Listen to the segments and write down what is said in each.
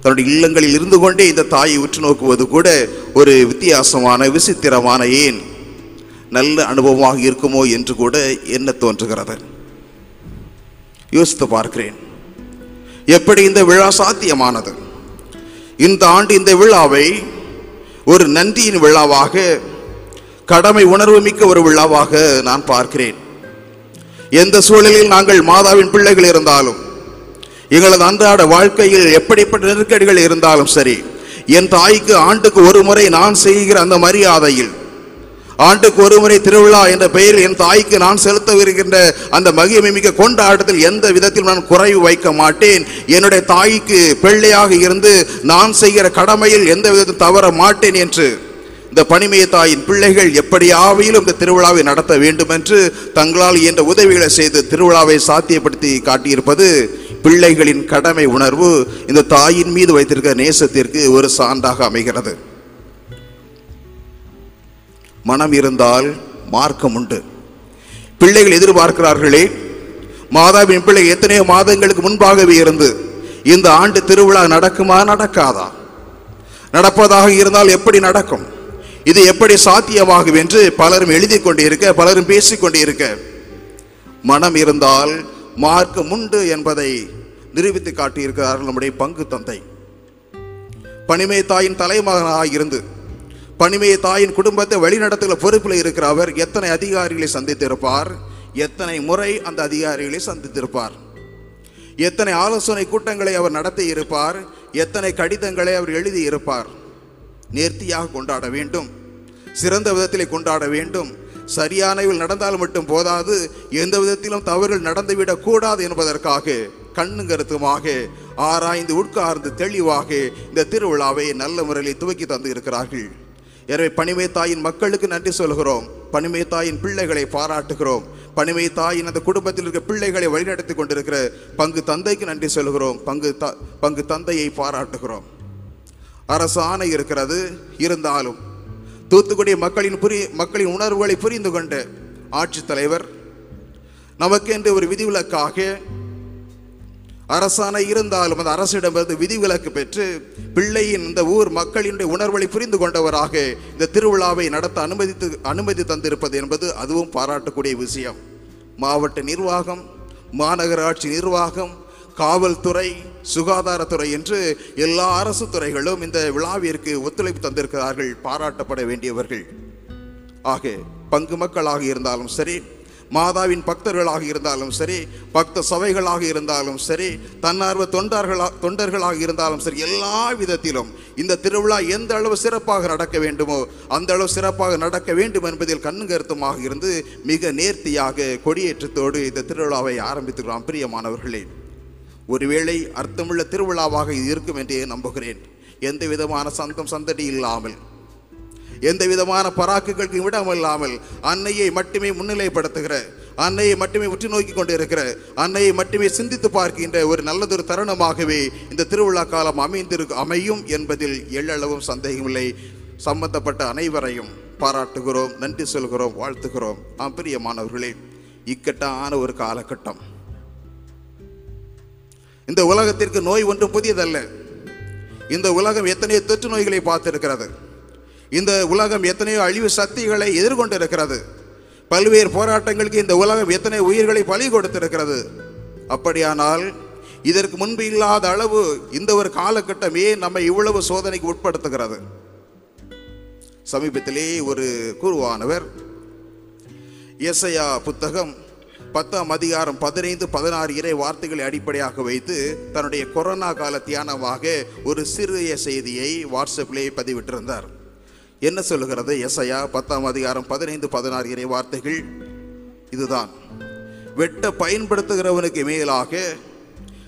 தன்னுடைய இல்லங்களில் இருந்து கொண்டே இந்த தாயை உற்று நோக்குவது கூட ஒரு வித்தியாசமான விசித்திரமான ஏன்? நல்ல அனுபவமாக இருக்குமோ என்று கூட என்ன தோன்றுகிறது? யோசித்து பார்க்கிறேன். எப்படி இந்த விழா சாத்தியமானது? இந்த ஆண்டு இந்த விழாவை ஒரு நன்றியின் விழாவாக கடமை உணர்வு மிக்க ஒரு விழாவாக நான் பார்க்கிறேன். எந்த சூழலில் நாங்கள் மாதாவின் பிள்ளைகள் இருந்தாலும் எங்களது அன்றாட வாழ்க்கையில் எப்படிப்பட்ட நெருக்கடிகள் இருந்தாலும் சரி என் தாய்க்கு ஆண்டுக்கு ஒரு முறை நான் செய்கிற அந்த மரியாதையில் ஆண்டுக்கு ஒரு முறை திருவிழா என்ற பெயரில் என் தாய்க்கு நான் செலுத்த வருகின்ற அந்த மகிமை மிக்க கொண்டாட்டத்தில் எந்த விதத்தில் நான் குறைவு வைக்க மாட்டேன். என்னுடைய தாய்க்கு பிள்ளையாக இருந்து நான் செய்கிற கடமையில் எந்த விதத்தில் தவற மாட்டேன் என்று இந்த பணிமைய தாயின் பிள்ளைகள் எப்படியாவையிலும் இந்த திருவிழாவை நடத்த வேண்டும் என்று தங்களால் இயன்ற உதவிகளை செய்து திருவிழாவை சாத்தியப்படுத்தி காட்டியிருப்பது பிள்ளைகளின் கடமை உணர்வு இந்த தாயின் மீது வைத்திருக்கிற நேசத்திற்கு ஒரு சான்றாக அமைகிறது. மனம் இருந்தால் மார்க்கம் உண்டு. பிள்ளைகள் எதிர்பார்க்கிறார்களே மாதாவின் பிள்ளை எத்தனையோ மாதங்களுக்கு முன்பாகவே இருந்து இந்த ஆண்டு திருவிழா நடக்குமா நடக்காதா? நடப்பதாக இருந்தால் எப்படி நடக்கும்? இது எப்படி சாத்தியமாகும் என்று பலரும் எழுதி கொண்டிருக்க பலரும் பேசிக்கொண்டிருக்க மனம் இருந்தால் மார்க்கம் உண்டு என்பதை நிரூபித்து காட்டியிருக்கிறார்கள் நம்முடைய பங்கு தந்தை. பனிமை தாயின் தலைமகனாக இருந்து பனிமைய தாயின் குடும்பத்தை வழிநடத்துகிற பொறுப்பில் இருக்கிற அவர் எத்தனை அதிகாரிகளை சந்தித்திருப்பார்? எத்தனை முறை அந்த அதிகாரிகளை சந்தித்திருப்பார்? எத்தனை ஆலோசனை கூட்டங்களை அவர் நடத்தி இருப்பார்? எத்தனை கடிதங்களை அவர் எழுதியிருப்பார் நேர்த்தியாக கொண்டாட வேண்டும். சிறந்த விதத்திலே கொண்டாட வேண்டும். சரியானவில் நடந்தால் மட்டும் போதாது எந்த விதத்திலும் தவறுகள் நடந்துவிடக் கூடாது என்பதற்காக கண்ணும் கருத்துமாக ஆராய்ந்து உட்கார்ந்து தெளிவாக இந்த திருவிழாவை நல்ல முறையில் துவக்கி தந்து இருக்கிறார்கள் எனவே பனிமை தாயின் மக்களுக்கு நன்றி சொல்கிறோம். பனிமை தாயின் பிள்ளைகளை பாராட்டுகிறோம். பனிமை தாயின் அந்த குடும்பத்தில் இருக்கிற பிள்ளைகளை வழிநடத்தி கொண்டிருக்கிற பங்கு தந்தைக்கு நன்றி சொல்கிறோம். பங்கு த பங்கு தந்தையை பாராட்டுகிறோம். அரசு ஆணை இருக்கிறது. இருந்தாலும் தூத்துக்குடி மக்களின் புரி மக்களின் உணர்வுகளை புரிந்து கொண்ட ஆட்சித்தலைவர் நமக்கென்று ஒரு விதிவிலக்காக அரசாணை இருந்தாலும் அந்த அரசிடமிருந்து விதிவிலக்கு பெற்று பிள்ளையின் இந்த ஊர் மக்களினுடைய உணர்வுகளை புரிந்து கொண்டவராக இந்த திருவிழாவை நடத்த அனுமதித்து அனுமதி தந்திருப்பது என்பது அதுவும் பாராட்டக்கூடிய விஷயம். மாவட்ட நிர்வாகம் மாநகராட்சி நிர்வாகம் காவல்துறை சுகாதாரத்துறை என்று எல்லா அரசு துறைகளும் இந்த விழாவிற்கு ஒத்துழைப்பு தந்திருக்கிறார்கள் பாராட்டப்பட வேண்டியவர்கள். ஆக பங்கு மக்களாக இருந்தாலும் சரி மாதாவின் பக்தர்களாக இருந்தாலும் சரி பக்த சபைகளாக இருந்தாலும் சரி தன்னார்வ தொண்டர்களா தொண்டர்களாக இருந்தாலும் சரி எல்லா விதத்திலும் இந்த திருவிழா எந்த அளவு சிறப்பாக நடக்க வேண்டுமோ அந்த அளவு சிறப்பாக நடக்க வேண்டும் என்பதில் கண்ணு கருத்துமாக இருந்து மிக நேர்த்தியாக கொடியேற்றத்தோடு இந்த திருவிழாவை ஆரம்பித்துக்கிறோம் பிரியமானவர்களே. ஒருவேளை அர்த்தமுள்ள திருவிழாவாக இது இருக்கும் என்றே நம்புகிறேன். எந்த விதமான சந்தம் சந்தடி இல்லாமல் எந்த விதமான பராக்குகளுக்கு இல்லாமல் அன்னையை மட்டுமே முன்னிலைப்படுத்துகிற அன்னையை மட்டுமே உற்று நோக்கி கொண்டு இருக்கிற அன்னையை மட்டுமே சிந்தித்து பார்க்கின்ற ஒரு நல்லதொரு தருணமாகவே இந்த திருவிழா காலம் அமைந்திருக்கு அமையும் என்பதில் எள்ளளவும் சந்தேகமில்லை. சம்பந்தப்பட்ட அனைவரையும் பாராட்டுகிறோம் நன்றி சொல்கிறோம் வாழ்த்துகிறோம். ஆம் பிரியமானவர்களே இக்கட்டான ஒரு காலகட்டம். இந்த உலகத்திற்கு நோய் ஒன்றும் புதியதல்ல. இந்த உலகம் எத்தனையோ தொற்று நோய்களை பார்த்திருக்கிறது. இந்த உலகம் எத்தனையோ அழிவு சக்திகளை எதிர்கொண்டிருக்கிறது. பல்வேறு போராட்டங்களுக்கு இந்த உலகம் எத்தனை உயிர்களை பலி கொடுத்திருக்கிறது. அப்படியானால் இதற்கு முன்பு இல்லாத அளவு இந்த ஒரு காலகட்டமே நம்மை இவ்வளவு சோதனைக்கு உட்படுத்துகிறது? சமீபத்திலே ஒரு குருவானவர் எஸ்ஐயா புத்தகம் பத்தாம் அதிகாரம் பதினைந்து பதினாறு இறை வார்த்தைகளை அடிப்படையாக வைத்து தன்னுடைய கொரோனா கால தியானமாக ஒரு சிறிய செய்தியை வாட்ஸ்அப்பிலே பதிவிட்டிருந்தார். என்ன சொல்லுகிறது? எஸ்ஐயா பத்தாம் அதிகாரம் பதினைந்து பதினாறு இறை வார்த்தைகள் இதுதான். வெட்ட பயன்படுத்துகிறவனுக்கு மேலாக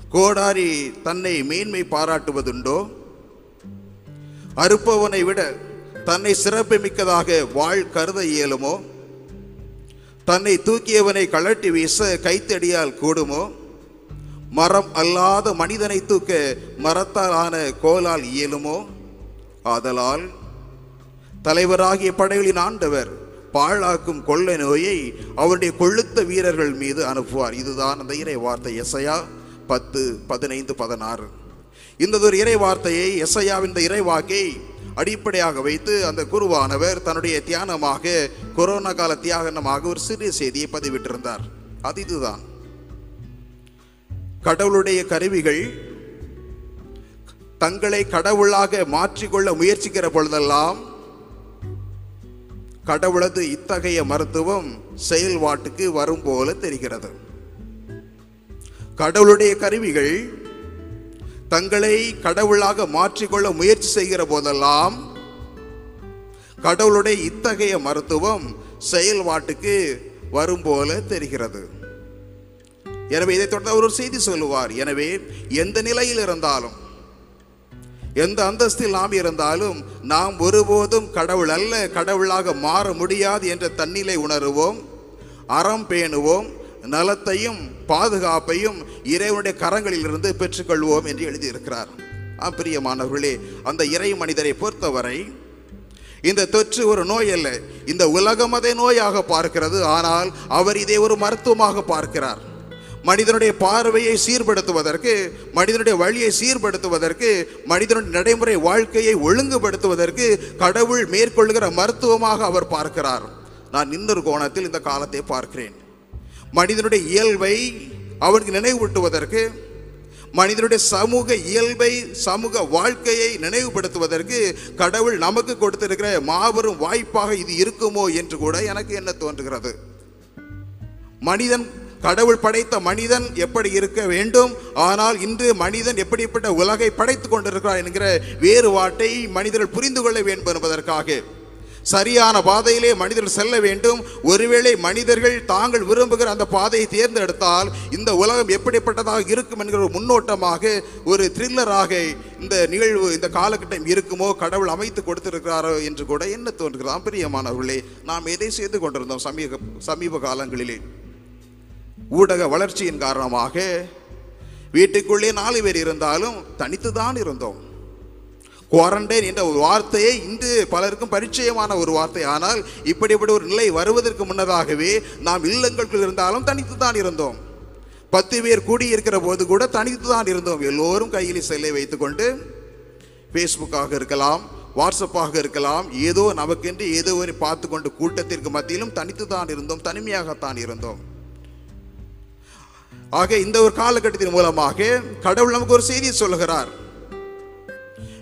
கோடாரி தன்னை மேன்மை பாராட்டுவதுண்டோ? அறுப்பவனை விட தன்னை சிறப்பு மிக்கதாக வாழ் கருத இயலுமோ? தன்னை தூக்கியவனை கழட்டி வீச கைத்தடியால் கூடுமோ? மரம் அல்லாத மனிதனை தூக்க மரத்தால் ஆன கோலால் இயலுமோ? ஆதலால் தலைவராகிய படைகளின் ஆண்டவர் பாழாக்கும் கொள்ளை நோயை அவருடைய கொழுத்த வீரர்கள் மீது அனுப்புவார். இதுதான் அந்த இறை வார்த்தை எசையா பத்து பதினைந்து பதினாறு. இந்த ஒரு இறை வார்த்தையை எசையாவின் இந்த இறைவாக்கை அடிப்படையாக வைத்து அந்த குருவானவர் தன்னுடைய தியானமாக கொரோனா கால தியாகனமாக ஒரு சிறிய செய்தியை பதிவிட்டிருந்தார். அது இதுதான். கடவுளுடைய கருவிகள் தங்களை கடவுளாக மாற்றிக்கொள்ள முயற்சிக்கிற பொழுதெல்லாம் கடவுளது இத்தகைய மருத்துவம் செயல்பாட்டுக்கு வரும் போல தெரிகிறது. கடவுளுடைய கருவிகள் தங்களை கடவுளாக மாற்றிக்கொள்ள முயற்சி செய்கிற போதெல்லாம் கடவுளுடைய இத்தகைய மருத்துவம் செயல்பாட்டுக்கு வரும் போல தெரிகிறது. எனவே இதை தொடர்ந்து அவர் ஒரு செய்தி சொல்லுவார். எனவே எந்த நிலையில் இருந்தாலும் எந்த அந்தஸ்தில் நாம் இருந்தாலும் நாம் ஒருபோதும் கடவுள் அல்ல கடவுளாக மாற முடியாது என்ற தன்னிலை உணருவோம் அறம் பேணுவோம் நலத்தையும் பாதுகாப்பையும் இறைவனுடைய கரங்களிலிருந்து பெற்றுக்கொள்வோம் என்று எழுதியிருக்கிறார். ஆம் பிரியமானவர்களே அந்த இறை மனிதரை பொறுத்தவரை இந்த தொற்று ஒரு நோய் அல்ல. இந்த உலகம் அதை நோயாக பார்க்கிறது. ஆனால் அவர் இதை ஒரு மருத்துவமாக பார்க்கிறார். மனிதனுடைய பார்வையை சீர்படுத்துவதற்கு மனிதனுடைய வழியை சீர்படுத்துவதற்கு மனிதனுடைய நடைமுறை வாழ்க்கையை ஒழுங்குபடுத்துவதற்கு கடவுள் மேற்கொள்கிற மருத்துவமாக அவர் பார்க்கிறார். நான் இன்னொரு கோணத்தில் இந்த காலத்தை பார்க்கிறேன். மனிதனுடைய இயல்பை அவனுக்கு நினைவூட்டுவதற்கு மனிதனுடைய சமூக இயல்பை சமூக வாழ்க்கையை நினைவுபடுத்துவதற்கு கடவுள் நமக்கு கொடுத்திருக்கிற மாபெரும் வாய்ப்பாக இது இருக்குமோ என்று கூட எனக்கு என்ன தோன்றுகிறது? மனிதன் கடவுள் படைத்த மனிதன் எப்படி இருக்க வேண்டும்? ஆனால் இன்று மனிதன் எப்படிப்பட்ட உலகை படைத்துக் கொண்டிருக்கிறார் என்கிற வேறுபாட்டை மனிதர்கள் புரிந்து கொள்ள வேண்டும் என்பதற்காக. சரியான பாதையிலே மனிதர்கள் செல்ல வேண்டும். ஒருவேளை மனிதர்கள் தாங்கள் விரும்புகிற அந்த பாதையை தேர்ந்தெடுத்தால் இந்த உலகம் எப்படிப்பட்டதாக இருக்கும் என்கிற ஒரு முன்னோட்டமாக ஒரு த்ரில்லராக இந்த நிகழ்வு இந்த காலகட்டம் இருக்குமோ கடவுள் அமைத்து கொடுத்திருக்கிறாரோ என்று கூட என்ன தோன்றுகிறதாம் பிரியமானவர்களே நாம் எதை செய்து கொண்டிருந்தோம் சமீப சமீப காலங்களிலே? ஊடக வளர்ச்சியின் காரணமாக வீட்டுக்குள்ளே நாலு பேர் இருந்தாலும் தனித்து தான் இருந்தோம். குவாரண்டைன் என்ற ஒரு வார்த்தையே இன்று பலருக்கும் பரிச்சயமான ஒரு வார்த்தை. ஆனால் இப்படிப்பட்ட ஒரு நிலை வருவதற்கு முன்னதாகவே நாம் இல்லங்களுக்குள் இருந்தாலும் தனித்து தான் இருந்தோம். பத்து பேர் கூடியிருக்கிற போது கூட தனித்து தான் இருந்தோம். எல்லோரும் கையில் செல்லை வைத்துக்கொண்டு ஃபேஸ்புக்காக இருக்கலாம் வாட்ஸ்அப்பாக இருக்கலாம் ஏதோ நமக்கென்று ஏதோ ஒரு பார்த்து கொண்டு கூட்டத்திற்கு மத்தியிலும் தனித்து தான் இருந்தோம் தனிமையாகத்தான் இருந்தோம். ஆக இந்த ஒரு காலகட்டத்தின் மூலமாக கடவுள் நமக்கு ஒரு செய்தியை சொல்லுகிறார்.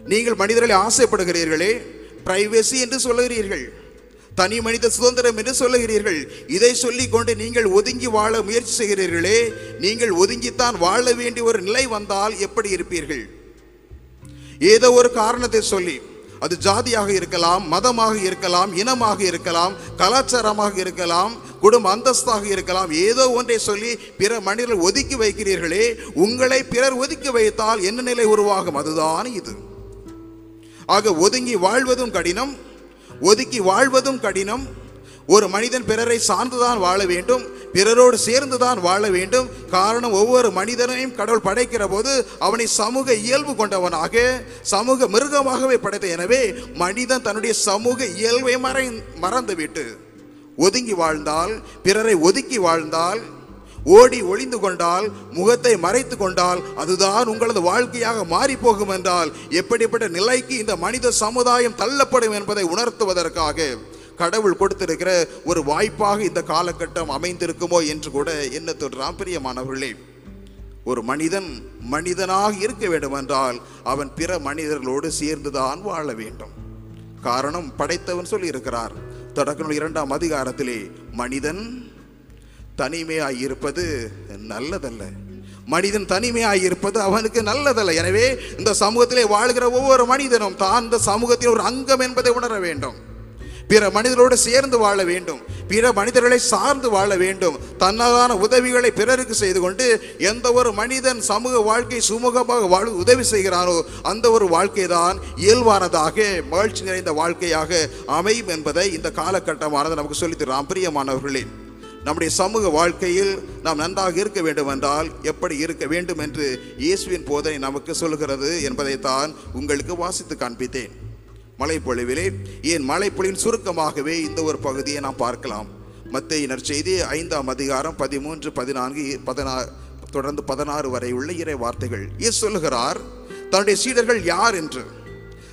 நீங்கள் மனிதர்களை ஆசைப்படுகிறீர்களே பிரைவசி என்று சொல்லுகிறீர்கள் தனி மனித சுதந்திரம் என்று சொல்லுகிறீர்கள் இதை சொல்லிக்கொண்டு நீங்கள் ஒதுங்கி வாழ முயற்சி செய்கிறீர்களே நீங்கள் ஒதுங்கித்தான் வாழ வேண்டிய ஒரு நிலை வந்தால் எப்படி இருப்பீர்கள்? ஏதோ ஒரு காரணத்தை சொல்லி அது ஜாதியாக இருக்கலாம் மதமாக இருக்கலாம் இனமாக இருக்கலாம் கலாச்சாரமாக இருக்கலாம் குடும்ப அந்தஸ்தாக இருக்கலாம் ஏதோ ஒன்றை சொல்லி பிற மனிதர்கள் ஒதுக்கி வைக்கிறீர்களே உங்களை பிறர் ஒதுக்கி வைத்தால் என்ன நிலை உருவாகும்? அதுதான் இது. ஆக ஒதுங்கி வாழ்வதும் கடினம். ஒதுக்கி வாழ்வதும் கடினம். ஒரு மனிதன் பிறரை சார்ந்துதான் வாழ வேண்டும். பிறரோடு சேர்ந்துதான் வாழ வேண்டும். காரணம் ஒவ்வொரு மனிதனையும் கடவுள் படைக்கிற போது அவனை சமூக இயல்பு கொண்டவனாக சமூக மிருகமாகவே படைத்த. எனவே மனிதன் தன்னுடைய சமூக இயல்பை மறை மறந்துவிட்டு ஒதுங்கி வாழ்ந்தால் பிறரை ஒதுக்கி வாழ்ந்தால் ஓடி ஒளிந்து கொண்டால் முகத்தை மறைத்து கொண்டால் அதுதான் உங்களது வாழ்க்கையாக மாறி போகும் என்றால் எப்படிப்பட்ட நிலைக்கு இந்த மனித சமுதாயம் தள்ளப்படும் என்பதை உணர்த்துவதற்காக கடவுள் கொடுத்திருக்கிற ஒரு வாய்ப்பாக இந்த காலகட்டம் அமைந்திருக்குமோ என்று கூட என்ன தோன்றாம் பிரியமானவர்களே ஒரு மனிதன் மனிதனாக இருக்க வேண்டும் என்றால் அவன் பிற மனிதர்களோடு சேர்ந்துதான் வாழ வேண்டும். காரணம் படைத்தவன் சொல்லி இருக்கிறார் தொடக்க இரண்டாம் அதிகாரத்திலே மனிதன் தனிமையாக இருப்பது நல்லதல்ல. மனிதன் தனிமையாக இருப்பது அவனுக்கு நல்லதல்ல. எனவே இந்த சமூகத்திலே வாழ்கிற ஒவ்வொரு மனிதனும் தான் இந்த சமூகத்தில் ஒரு அங்கம் என்பதை உணர வேண்டும். பிற மனிதரோடு சேர்ந்து வாழ வேண்டும். பிற மனிதர்களை சார்ந்து வாழ வேண்டும். தன்னதான உதவிகளை பிறருக்கு செய்து கொண்டு எந்த ஒரு மனிதன் சமூக வாழ்க்கை சுமூகமாக வாழ உதவி செய்கிறானோ அந்த ஒரு வாழ்க்கை தான் இயல்பானதாக மகிழ்ச்சி நிறைந்த வாழ்க்கையாக அமையும் என்பதை இந்த காலகட்டமானது நமக்கு சொல்லித் தரும். பிரியமானவர்களே நம்முடைய சமூக வாழ்க்கையில் நாம் நன்றாக இருக்க வேண்டும் என்றால் எப்படி இருக்க வேண்டும் என்று இயேசுவின் போதனை நமக்கு சொல்கிறது என்பதைத்தான் உங்களுக்கு வாசித்து காண்பித்தேன். மலைப்பொழிவிலே ஏன் மலைப்பொழிவின் சுருக்கமாகவே இந்த ஒரு பகுதியை நாம் பார்க்கலாம். மத்திய செய்தி ஐந்தாம் அதிகாரம் பதிமூன்று பதினான்கு பதினா தொடர்ந்து பதினாறு வரை உள்ள இறை வார்த்தைகள். இயேசு சொல்லுகிறார் தன்னுடைய சீடர்கள் யார் என்று?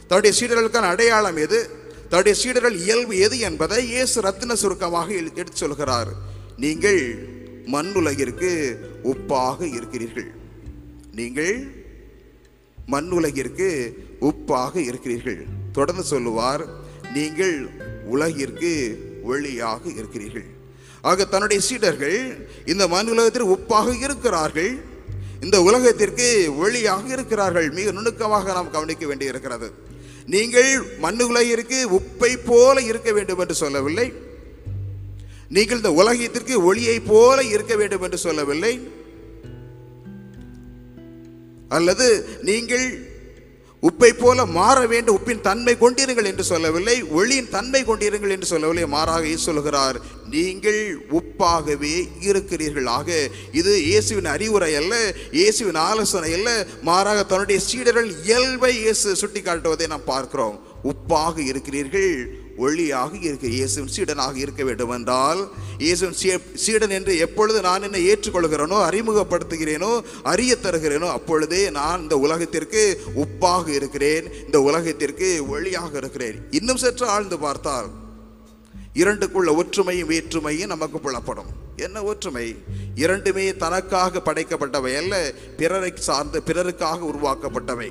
தன்னுடைய சீடர்களுக்கான அடையாளம் எது? தன்னுடைய சீடர்கள் இயல்பு எது? என்பதை இயேசு ரத்தின சுருக்கமாக எழு- எடுத்து சொல்கிறார். நீங்கள் மண்ணுலகிற்கு உப்பாக இருக்கிறீர்கள். நீங்கள் மண்ணுலகிற்கு உப்பாக இருக்கிறீர்கள். தொடர்ந்து சொல்லுவார் நீங்கள் உலகிற்கு ஒளியாக இருக்கிறீர்கள். ஆக தன்னுடைய சீடர்கள் இந்த மண் உலகத்திற்கு உப்பாக இருக்கிறார்கள். இந்த உலகத்திற்கு ஒளியாக இருக்கிறார்கள். மிக நுணுக்கமாக நாம் கவனிக்க வேண்டியிருக்கிறது. நீங்கள் மண் உலகிற்கு உப்பை போல இருக்க வேண்டும் என்று சொல்லவில்லை. நீங்கள் இந்த உலகத்திற்கு ஒளியை போல இருக்க வேண்டும் என்று சொல்லவில்லை. அல்லது நீங்கள் உப்பை போல மாற வேண்டும் உப்பின் தன்மை கொண்டிருங்கள் என்று சொல்லவில்லை ஒளியின் தன்மை கொண்டிருங்கள் என்று சொல்லவில்லை. மாறாக சொல்கிறார் நீங்கள் உப்பாகவே இருக்கிறீர்கள். ஆக இது இயேசுவின் அறிவுரை அல்ல இயேசுவின் ஆலோசனை அல்ல. மாறாக தன்னுடைய சீடர்கள் இயல்பை இயேசு சுட்டி காட்டுவதை நாம் பார்க்கிறோம். உப்பாக இருக்கிறீர்கள் ஒளியாக இருக்க இயேசுவின் சீடனாக இருக்க வேண்டும் என்றால் இயேசுவின் சீ- சீடன் என்று எப்பொழுது நான் என்னை ஏற்றுக்கொள்கிறேனோ அறிமுகப்படுத்துகிறேனோ அறிய தருகிறேனோ அப்பொழுதே நான் இந்த உலகத்திற்கு உப்பாக இருக்கிறேன் இந்த உலகத்திற்கு ஒளியாக இருக்கிறேன். இன்னும் சற்று ஆழ்ந்து பார்த்தால் இரண்டுக்குள்ள ஒற்றுமையும் வேற்றுமையும் நமக்கு புலப்படும். என்ன ஒற்றுமை? இரண்டுமே தனக்காக படைக்கப்பட்டவை அல்ல பிறரை சார்ந்து பிறருக்காக உருவாக்கப்பட்டவை.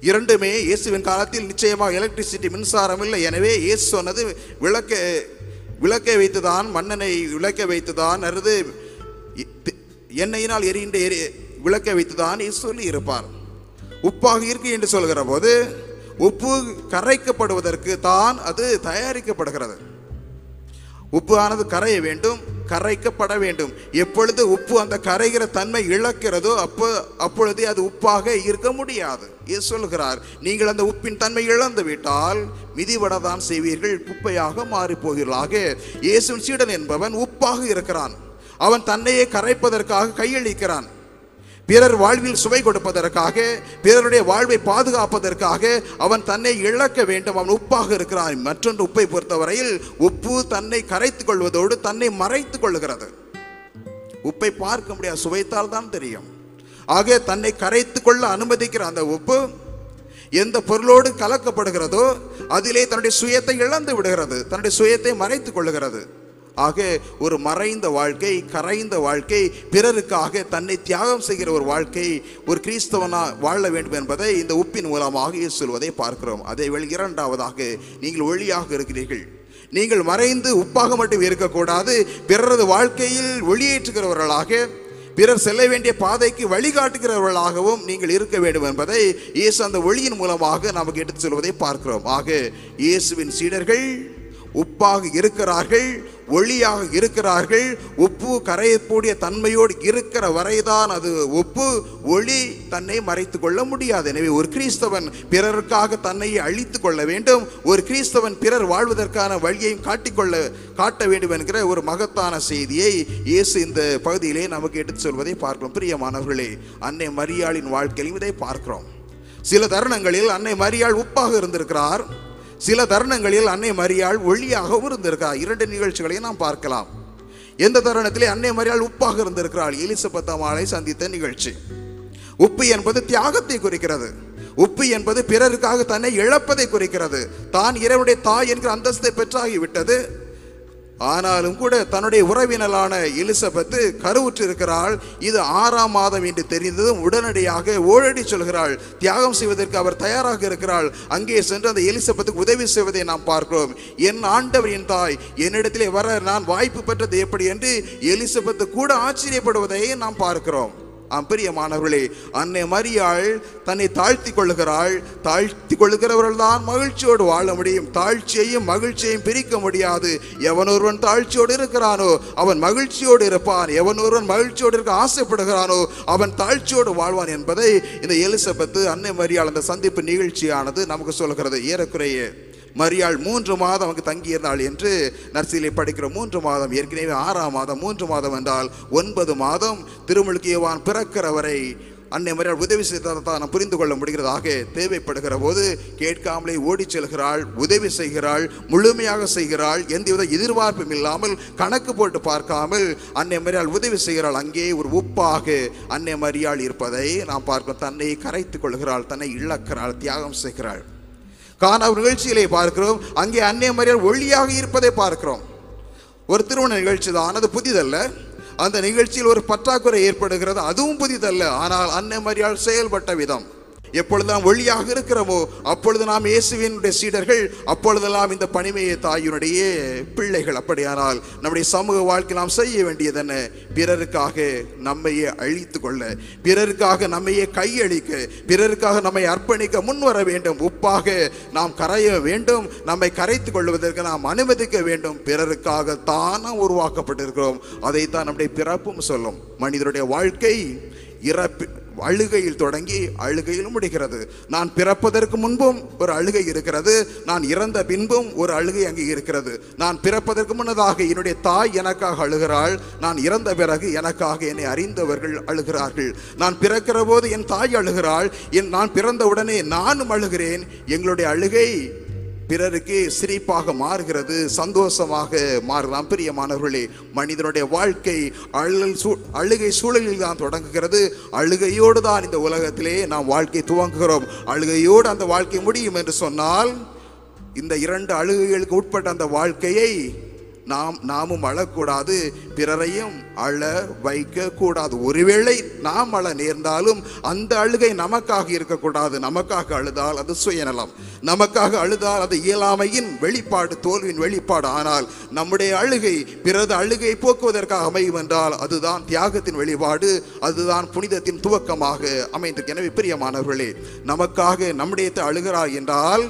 இரண்டுமே இயேசுவின் காலத்தில் நிச்சயமாக எலக்ட்ரிசிட்டி மின்சாரம் இல்லை. எனவே இயேசு சொன்னது விளக்க விளக்கை வைத்துதான் மண்ணெண்ணை விளக்க வைத்துதான் அல்லது எண்ணெயினால் எரிகின்ற எரி விளக்கை வைத்துதான் இயேசு சொல்லி இருப்பார். உப்பாக இருக்கு என்று சொல்கிற போது உப்பு கரைக்கப்படுவதற்கு தான் அது தயாரிக்கப்படுகிறது. உப்பு ஆனது கரைய வேண்டும் கரைக்கப்பட வேண்டும். எப்பொழுது உப்பு அந்த கரைகிற தன்மை இழக்கிறதோ அப்போ அப்பொழுது அது உப்பாக இருக்க முடியாது. இது சொல்கிறார் நீங்கள் அந்த உப்பின் தன்மை இழந்து விட்டால் மிதிவடதான் செய்வீர்கள் குப்பையாக மாறி போகிறீர்களாக சீடன் என்பவன் உப்பாக இருக்கிறான். அவன் தன்னையே கரைப்பதற்காக கையளிக்கிறான். பிறர் வாழ்வில் சுவை கொடுப்பதற்காக பிறருடைய வாழ்வை பாதுகாப்பதற்காக அவன் தன்னை இழக்க வேண்டும். அவன் உப்பாக இருக்கிறான். மற்றொன்று உப்பை பொறுத்தவரையில் உப்பு தன்னை கரைத்துக் கொள்வதோடு தன்னை மறைத்துக் கொள்கிறது உப்பை பார்க்க முடியாது சுவைத்தால் தான் தெரியும். ஆக தன்னை கரைத்து கொள்ள அனுமதிக்கிற அந்த உப்பு எந்த பொருளோடு கலக்கப்படுகிறதோ அதிலே தன்னுடைய சுயத்தை இழந்து விடுகிறது. தன்னுடைய சுயத்தை மறைத்துக் கொள்ளுகிறது ஆக ஒரு மறைந்த வாழ்க்கை கரைந்த வாழ்க்கை பிறருக்காக தன்னை தியாகம் செய்கிற ஒரு வாழ்க்கை ஒரு கிறிஸ்தவனா வாழ வேண்டும் என்பதை இந்த உப்பின் மூலமாக சொல்வதை பார்க்கிறோம். அதேவேள் இரண்டாவதாக நீங்கள் ஒளியாக இருக்கிறீர்கள். நீங்கள் மறைந்து உப்பாக மட்டும் இருக்கக்கூடாது பிறரது வாழ்க்கையில் ஒளியேற்றுகிறவர்களாக பிறர் செல்ல வேண்டிய பாதைக்கு வழிகாட்டுகிறவர்களாகவும் நீங்கள் இருக்க வேண்டும் என்பதை இயேசு அந்த ஒளியின் மூலமாக நமக்கு எடுத்து சொல்வதை பார்க்கிறோம். ஆக இயேசுவின் சீடர்கள் உப்பாக இருக்கிறார்கள் ஒளியாக இருக்கிறார்கள். உப்பு கரையக்கூடிய தன்மையோடு இருக்கிற வரைதான் அது உப்பு. ஒளி தன்னை மறைத்து கொள்ள முடியாது. எனவே ஒரு கிறிஸ்தவன் பிறருக்காக தன்னை அழித்து கொள்ள வேண்டும். ஒரு கிறிஸ்தவன் பிறர் வாழ்வதற்கான வழியையும் காட்டிக்கொள்ள காட்ட வேண்டும் என்கிற ஒரு மகத்தான செய்தியை இயேசு இந்த பகுதியிலே நமக்கு எடுத்து சொல்வதை பார்க்கிறோம். பிரியமானவர்களே அன்னை மரியாளின் வாழ்க்கையிலும் இதை பார்க்கிறோம். சில தருணங்களில் அன்னை மரியாள் உப்பாக இருந்திருக்கிறார். சில தருணங்களில் அன்னை மரியாள் ஒளியாகவும் இருந்திருக்கிறார் இரண்டு நிகழ்ச்சிகளையும் நாம் பார்க்கலாம். எந்த தருணத்திலே அன்னை மரியாள் உப்பாக இருந்திருக்கிறாள்? எலிசபெத் அம்மாளை சந்தித்த நிகழ்ச்சி. உப்பு என்பது தியாகத்தை குறிக்கிறது. உப்பு என்பது பிறருக்காக தன்னை இழப்பதை குறிக்கிறது. தான் இறைவனுடைய தாய் என்கிற அந்தஸ்தை பெற்றாகிவிட்டது. ஆனாலும் கூட தன்னுடைய உறவினலான எலிசபெத்து கருவுற்று இருக்கிறாள் இது ஆறாம் மாதம் என்று தெரிந்ததும் உடனடியாக ஓடடி சொல்கிறாள். தியாகம் செய்வதற்கு அவர் தயாராக இருக்கிறாள். அங்கே சென்று அந்த எலிசபெத்துக்கு உதவி செய்வதை நாம் பார்க்கிறோம். என் ஆண்டவர் என் தாய் என்னிடத்திலே வர நான் வாய்ப்பு பெற்றது எப்படி என்று எலிசபெத்து கூட ஆச்சரியப்படுவதை நாம் பார்க்கிறோம். பிரியமானவர்களே அன்னை மரியாள் தன்னை தாழ்த்தி கொள்ளுகிறாள். தாழ்த்தி கொள்ளுகிறவர்கள் தான் மகிழ்ச்சியோடு வாழ முடியும். தாழ்ச்சியையும் மகிழ்ச்சியையும் பிரிக்க முடியாது. எவன் ஒருவன் தாழ்ச்சியோடு இருக்கிறானோ அவன் மகிழ்ச்சியோடு இருப்பான். எவன் ஒருவன் மகிழ்ச்சியோடு இருக்க ஆசைப்படுகிறானோ அவன் தாழ்ச்சியோடு வாழ்வான் என்பதை இந்த எலிசபெத்து அன்னை மரியாள் அந்த சந்திப்பு நிகழ்ச்சியானது நமக்கு சொல்கிறது. ஏறக்குறையே மரியாள் மூன்று மாதம் அங்கு தங்கியிருந்தாள் என்று நர்சிலை படிக்கிற மூன்று மாதம் ஏற்கனவே ஆறாம் மாதம் மூன்று மாதம் என்றால் ஒன்பது மாதம் திருமுழுக்கியவான் பிறக்கிற வரை அன்னை மரியாள் உதவி செய்ததை தான் நாம் புரிந்து கொள்ள முடிகிறதாக தேவைப்படுகிற போது கேட்காமலே ஓடிச் செல்கிறாள் உதவி செய்கிறாள் முழுமையாக செய்கிறாள் எந்தவித எதிர்பார்ப்பும் இல்லாமல் கணக்கு போட்டு பார்க்காமல் அன்னை மரியாள் உதவி செய்கிறாள். அங்கே ஒரு உப்பாக அன்னை மரியாள் இருப்பதை நாம் பார்க்கிறோம் தன்னை கரைத்துக் கொள்கிறாள் தன்னை இழக்கிறாள் தியாகம் செய்கிறாள். காண நிகழ்ச்சிகளை நிகழ்ச்சியிலே பார்க்கிறோம். அங்கே அன்னை மரியாள் ஒளியாக இருப்பதை பார்க்கிறோம். ஒரு திருமண நிகழ்ச்சி தான். அது புதிதல்ல. அந்த நிகழ்ச்சியில் ஒரு பற்றாக்குறை ஏற்படுகிறது. அதுவும் புதிதல்ல. ஆனால் அன்னை மரியாள் செயல்பட்ட விதம். எப்பொழுது நாம் ஒளியாக இருக்கிறோமோ அப்பொழுது நாம் இயேசுவினுடைய சீடர்கள் அப்பொழுதெல்லாம் இந்த பணிமையை தாயினுடைய பிள்ளைகள் அப்படியானால் நம்முடைய சமூக வாழ்க்கை நாம் செய்ய வேண்டியது என்ன பிறருக்காக நம்மையே அழித்து கொள்ள பிறருக்காக நம்மையே கையளிக்க பிறருக்காக நம்மை அர்ப்பணிக்க முன்வர வேண்டும். உப்பாக நாம் கரைய வேண்டும் நம்மை கரைத்து கொள்வதற்கு நாம் அனுமதிக்க வேண்டும். பிறருக்காக தானாக உருவாக்கப்பட்டிருக்கிறோம். அதைத்தான் நம்முடைய பிறப்பும் சொல்லும். மனிதனுடைய வாழ்க்கை இறப்பு அழுகையில் தொடங்கி அழுகையிலும் முடிகிறது. நான் பிறப்பதற்கு முன்பும் ஒரு அழுகை இருக்கிறது. நான் இறந்த பின்பும் ஒரு அழுகை அங்கே இருக்கிறது. நான் பிறப்பதற்கு முன்னதாக என்னுடைய தாய் எனக்காக அழுகிறாள். நான் இறந்த பிறகு எனக்காக என்னை அறிந்தவர்கள் அழுகிறார்கள். நான் பிறக்கிற போது என் தாய் அழுகிறாள். என் நான் பிறந்தவுடனே நானும் அழுகிறேன். எங்களுடைய அழுகை பிறருக்கு சிரிப்பாக மாறுகிறது சந்தோஷமாக மாறலாம். பிரியமானவர்களே மனிதனுடைய வாழ்க்கை அழல் சூ அழுகை சூழலில் தான் தொடங்குகிறது. அழுகையோடு தான் இந்த உலகத்திலே நாம் வாழ்க்கை துவங்குகிறோம். அழுகையோடு அந்த வாழ்க்கை முடியும் என்று சொன்னால் இந்த இரண்டு அழுகைகளுக்கு உட்பட்ட அந்த வாழ்க்கையை நாம் நாமும் அழக்கூடாது பிறரையும் அழ வைக்க கூடாது ஒருவேளை நாம் அழ நேர்ந்தாலும் அந்த அழுகை நமக்காக இருக்கக்கூடாது. நமக்காக அழுதால் அது சுயநலம். நமக்காக அழுதால் அது இயலாமையின் வெளிப்பாடு தோல்வியின் வெளிப்பாடு. ஆனால் நம்முடைய அழுகை பிறது அழுகை போக்குவதற்காக அமையும் என்றால் அதுதான் தியாகத்தின் வெளிப்பாடு அதுதான் புனிதத்தின் துவக்கமாக அமைந்திருக்கு. எனவே பிரியமானவர்களே நமக்காக நம்முடைய அழுகிறார் என்றால்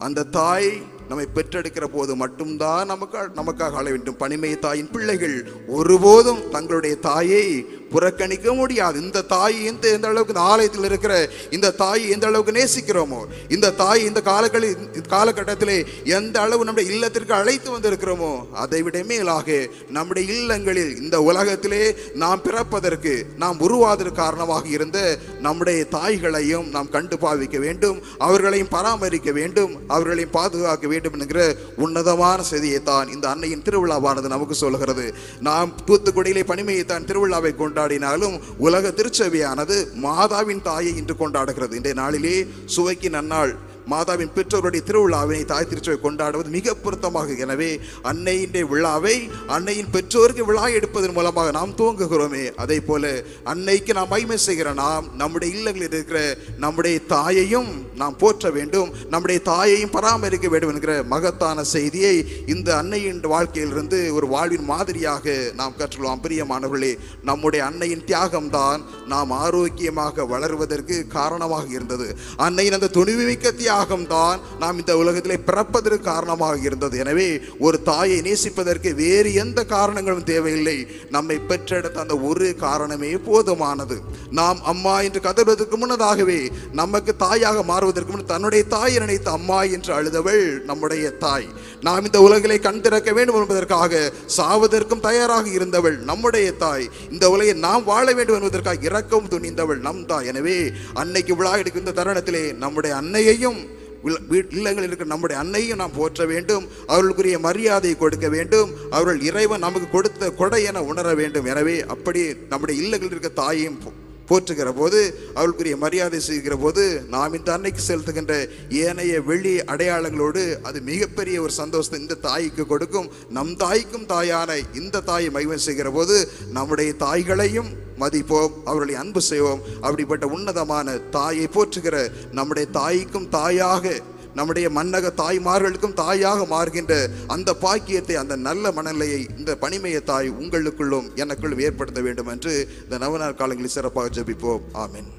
அந்த தாய் நம்மை பெற்றெடுக்கிற போது மட்டும்தான் நமக்கு நமக்காக ஆள வேண்டும். பனிமை தாயின் பிள்ளைகள் ஒருபோதும் தங்களுடைய தாயை புறக்கணிக்க முடியாது. இந்த தாய் எந்த எந்த அளவுக்கு இந்த ஆலயத்தில் இருக்கிற இந்த தாய் எந்த அளவுக்கு நேசிக்கிறோமோ இந்த தாய் இந்த காலங்களில் காலகட்டத்தில் காலகட்டத்திலே எந்த அளவு நம்முடைய இல்லத்திற்கு அழைத்து வந்திருக்கிறோமோ அதை விட மேலாக நம்முடைய இல்லங்களில் இந்த உலகத்திலே நாம் பிறப்பதற்கு நாம் உருவாவதற்கு காரணமாக இருந்த நம்முடைய தாய்களையும் நாம் கண்டு பாவிக்க வேண்டும் அவர்களையும் பராமரிக்க வேண்டும் அவர்களையும் பாதுகாக்க வேண்டும் என்கிற உன்னதமான செய்தியை தான் இந்த அன்னையின் திருவிழாவானது நமக்கு சொல்கிறது நாம் தூத்துக்குடியிலே பனிமையை தான் திருவிழாவை கொண்டு கொண்டாடினாலும் உலக திருச்சபையானது மாதாவின் தாயை இன்று கொண்டாடுகிறது. இன்றைய நாளிலே சுவைக்கு நன்னாள். மாதாவின் பெற்றோருடைய திருவிழாவினை தாய் திருச்சபை கொண்டாடுவது மிக பொருத்தமாக. எனவே அன்னையின் விழாவை அன்னையின் பெற்றோருக்கு விழா எடுப்பதன் மூலமாக நாம் துவங்குகிறோமே. அதே போல அன்னைக்கு நாம் மகிமை செய்கிற நாம் நம்முடைய இல்லங்களில் இருக்கிற நம்முடைய தாயையும் நாம் போற்ற வேண்டும் நம்முடைய தாயையும் பராமரிக்க வேண்டும் என்கிற மகத்தான செய்தியை இந்த அன்னையின் வாழ்க்கையிலிருந்து ஒரு வாழ்வின் மாதிரியாக நாம் கற்றுள்ளோம் பிரியமானவர்களே நம்முடைய அன்னையின் தியாகம்தான் நாம் ஆரோக்கியமாக வளருவதற்கு காரணமாக இருந்தது. அன்னையின் அந்த துணிவுமிக்க தியாகம்தான் நாம் இந்த உலகத்திலே பிறப்பதற்கு காரணமாக இருந்தது. எனவே ஒரு தாயை நேசிப்பதற்கு வேறு எந்த காரணங்களும் தேவையில்லை. நம்மை பெற்றெடுத்த அந்த ஒரு காரணமே போதுமானது. நாம் அம்மா என்று கதறுவதற்கு முன்னதாகவே நமக்கு தாயாக மாறுவதற்கு முன் தன்னுடைய தாயை நினைத்த அம்மா என்று அழுதவள் நம்முடைய தாய். நாம் இந்த உலகிலே கண் திறக்க வேண்டும் என்பதற்காக சாவதற்கும் தயாராக இருந்தவள் நம்முடைய தாய். இந்த உலகை நாம் வாழ வேண்டும் என்பதற்காக இறக்கவும் துணிந்தவள் நம் தாய். எனவே அன்னைக்கு விழா எடுக்கின்ற தருணத்திலே நம்முடைய அன்னையையும் இல்லங்களில் இருக்கிற நம்முடைய அன்னையும் நாம் போற்ற வேண்டும். அவர்களுக்குரிய மரியாதை கொடுக்க வேண்டும். அவர்கள் இறைவன் நமக்கு கொடுத்த கொடை என உணர வேண்டும். எனவே அப்படி நம்முடைய இல்லங்களில் இருக்க தாயையும் போற்றுகிற போது அவர்களுக்குரிய மரியாதை செய்கிற போது நாம் இந்த அன்னைக்கு செலுத்துகின்ற ஏனைய வெளி அடையாளங்களோடு அது மிகப்பெரிய ஒரு சந்தோஷத்தை இந்த தாய்க்கு கொடுக்கும். நம் தாய்க்கும் தாயான இந்த தாயை மகிமை செய்கிற போது நம்முடைய தாய்களையும் மதிப்போம் அவர்களை அன்பு செய்வோம். அப்படிப்பட்ட உன்னதமான தாயை போற்றுகிற நம்முடைய தாய்க்கும் தாயாக நம்முடைய மன்னக தாய்மார்களுக்கும் தாயாக மாறுகின்ற அந்த பாக்கியத்தை அந்த நல்ல மனநிலையை இந்த பணிமைய தாய் உங்களுக்குள்ளும் எனக்குள்ளும் ஏற்படுத்த வேண்டும் என்று இந்த நவநாள் காலங்களில் சிறப்பாக ஜபிப்போம். ஆமீன்.